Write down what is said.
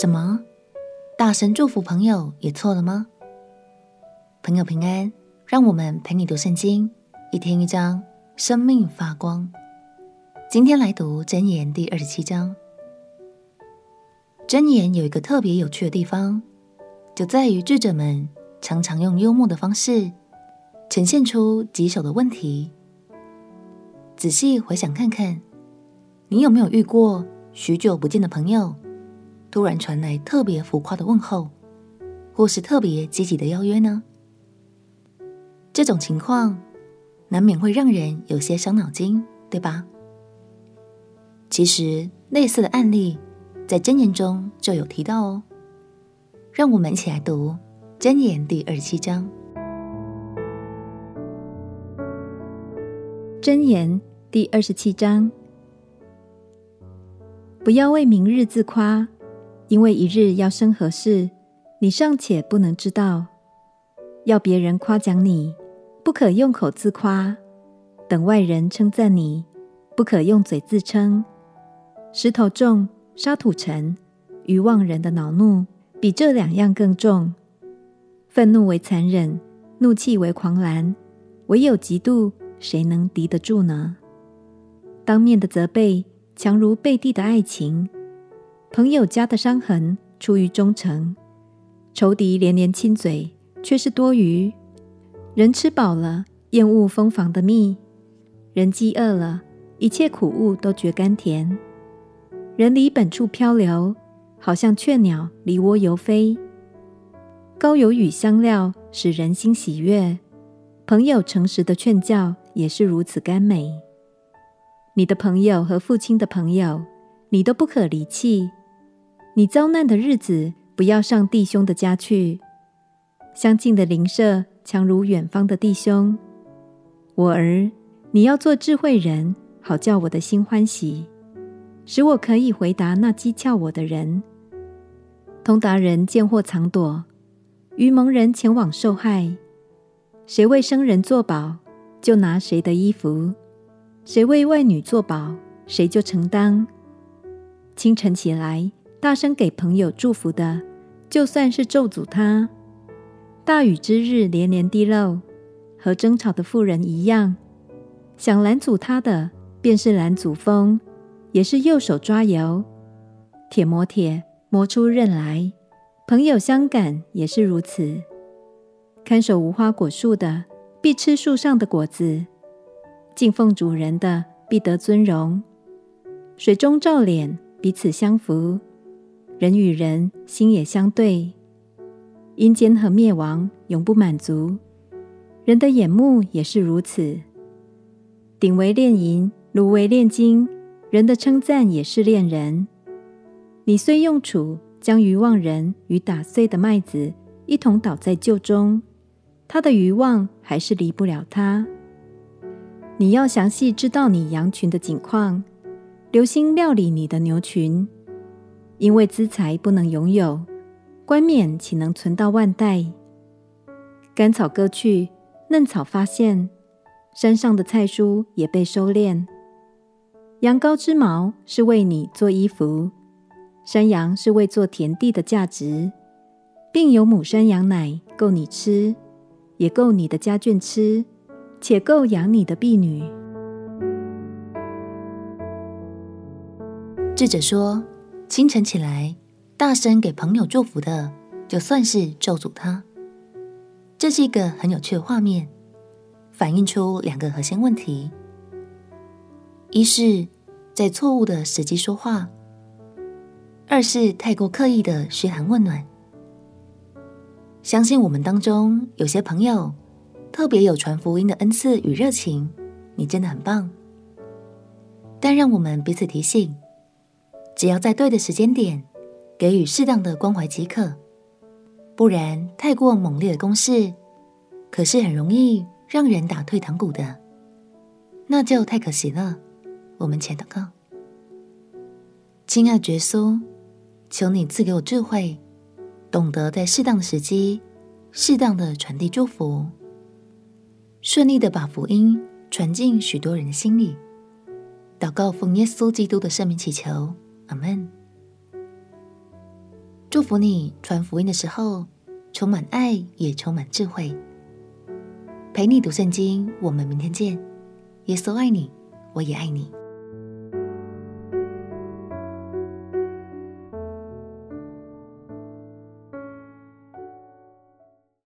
什么？大声祝福朋友也错了吗？朋友平安，让我们陪你读圣经，一天一章，生命发光。今天来读箴言第二十七章。箴言有一个特别有趣的地方，就在于智者们常常用幽默的方式呈现出棘手的问题。仔细回想看看，你有没有遇过许久不见的朋友，突然传来特别浮夸的问候，或是特别积极的邀约呢？这种情况难免会让人有些伤脑筋，对吧？其实类似的案例在箴言中就有提到哦。让我们一起来读箴言第二十七章。箴言第二十七章：不要为明日自夸，因为一日要生何事，你尚且不能知道。要别人夸奖你，不可用口自夸；等外人称赞你，不可用嘴自称。石头重，沙土沉，愚妄人的恼怒比这两样更重。愤怒为残忍，怒气为狂澜，唯有嫉妒，谁能敌得住呢？当面的责备强如背地的爱情。朋友家的伤痕出于忠诚，仇敌连连亲嘴却是多余。人吃饱了，厌恶蜂房的蜜；人饥饿了，一切苦物都觉甘甜。人离本处漂流，好像雀鸟离窝游飞。膏油与香料使人心喜悦，朋友诚实的劝教也是如此甘美。你的朋友和父亲的朋友，你都不可离弃。你遭难的日子，不要上弟兄的家去。相近的邻舍，强如远方的弟兄。我儿，你要做智慧人，好叫我的心欢喜，使我可以回答那讥诮我的人。通达人见祸藏躲，愚蒙人前往受害。谁为生人作保，就拿谁的衣服；谁为外女作保，谁就承担。清晨起来，大声给朋友祝福的，就算是咒诅他。大雨之日连连滴漏，和争吵的妇人一样。想拦阻他的，便是拦阻风，也是右手抓油。铁磨铁，磨出刃来。朋友相感也是如此。看守无花果树的，必吃树上的果子；敬奉主人的，必得尊荣。水中照脸，彼此相扶；人与人心也相对。阴间和灭亡永不满足，人的眼目也是如此。鼎为炼银，炉为炼金，人的称赞也是炼人。你虽用杵将愚妄人与打碎的麦子一同倒在臼中，他的愚妄还是离不了他。你要详细知道你羊群的景况，留心料理你的牛群，因为资财不能拥有。冠冕岂能存到万代？甘草割去，嫩草发现，山上的菜蔬也被收敛。羊羔之毛是为你做衣服，山羊是为做田地的价值，并有母山羊奶够你吃，也够你的家眷吃，且够养你的婢女。智者说：清晨起来。大声给朋友祝福的，就算是咒诅他。这是一个很有趣的画面，反映出两个核心问题：一是，在错误的时机说话；二是太过刻意的嘘寒问暖。相信我们当中有些朋友特别有传福音的恩赐与热情，你真的很棒。但让我们彼此提醒，只要在对的时间点。给予适当的关怀即可，不然太过猛烈的攻势，可是很容易让人打退堂鼓的，那就太可惜了。我们前祷告，亲爱的耶稣，求你赐给我智慧，懂得在适当的时机，适当的传递祝福，顺利的把福音传进许多人的心里。祷告奉耶稣基督的圣名祈求，阿门。祝福你传福音的时候，充满爱，也充满智慧。陪你读圣经，我们明天见。耶稣爱你，我也爱你。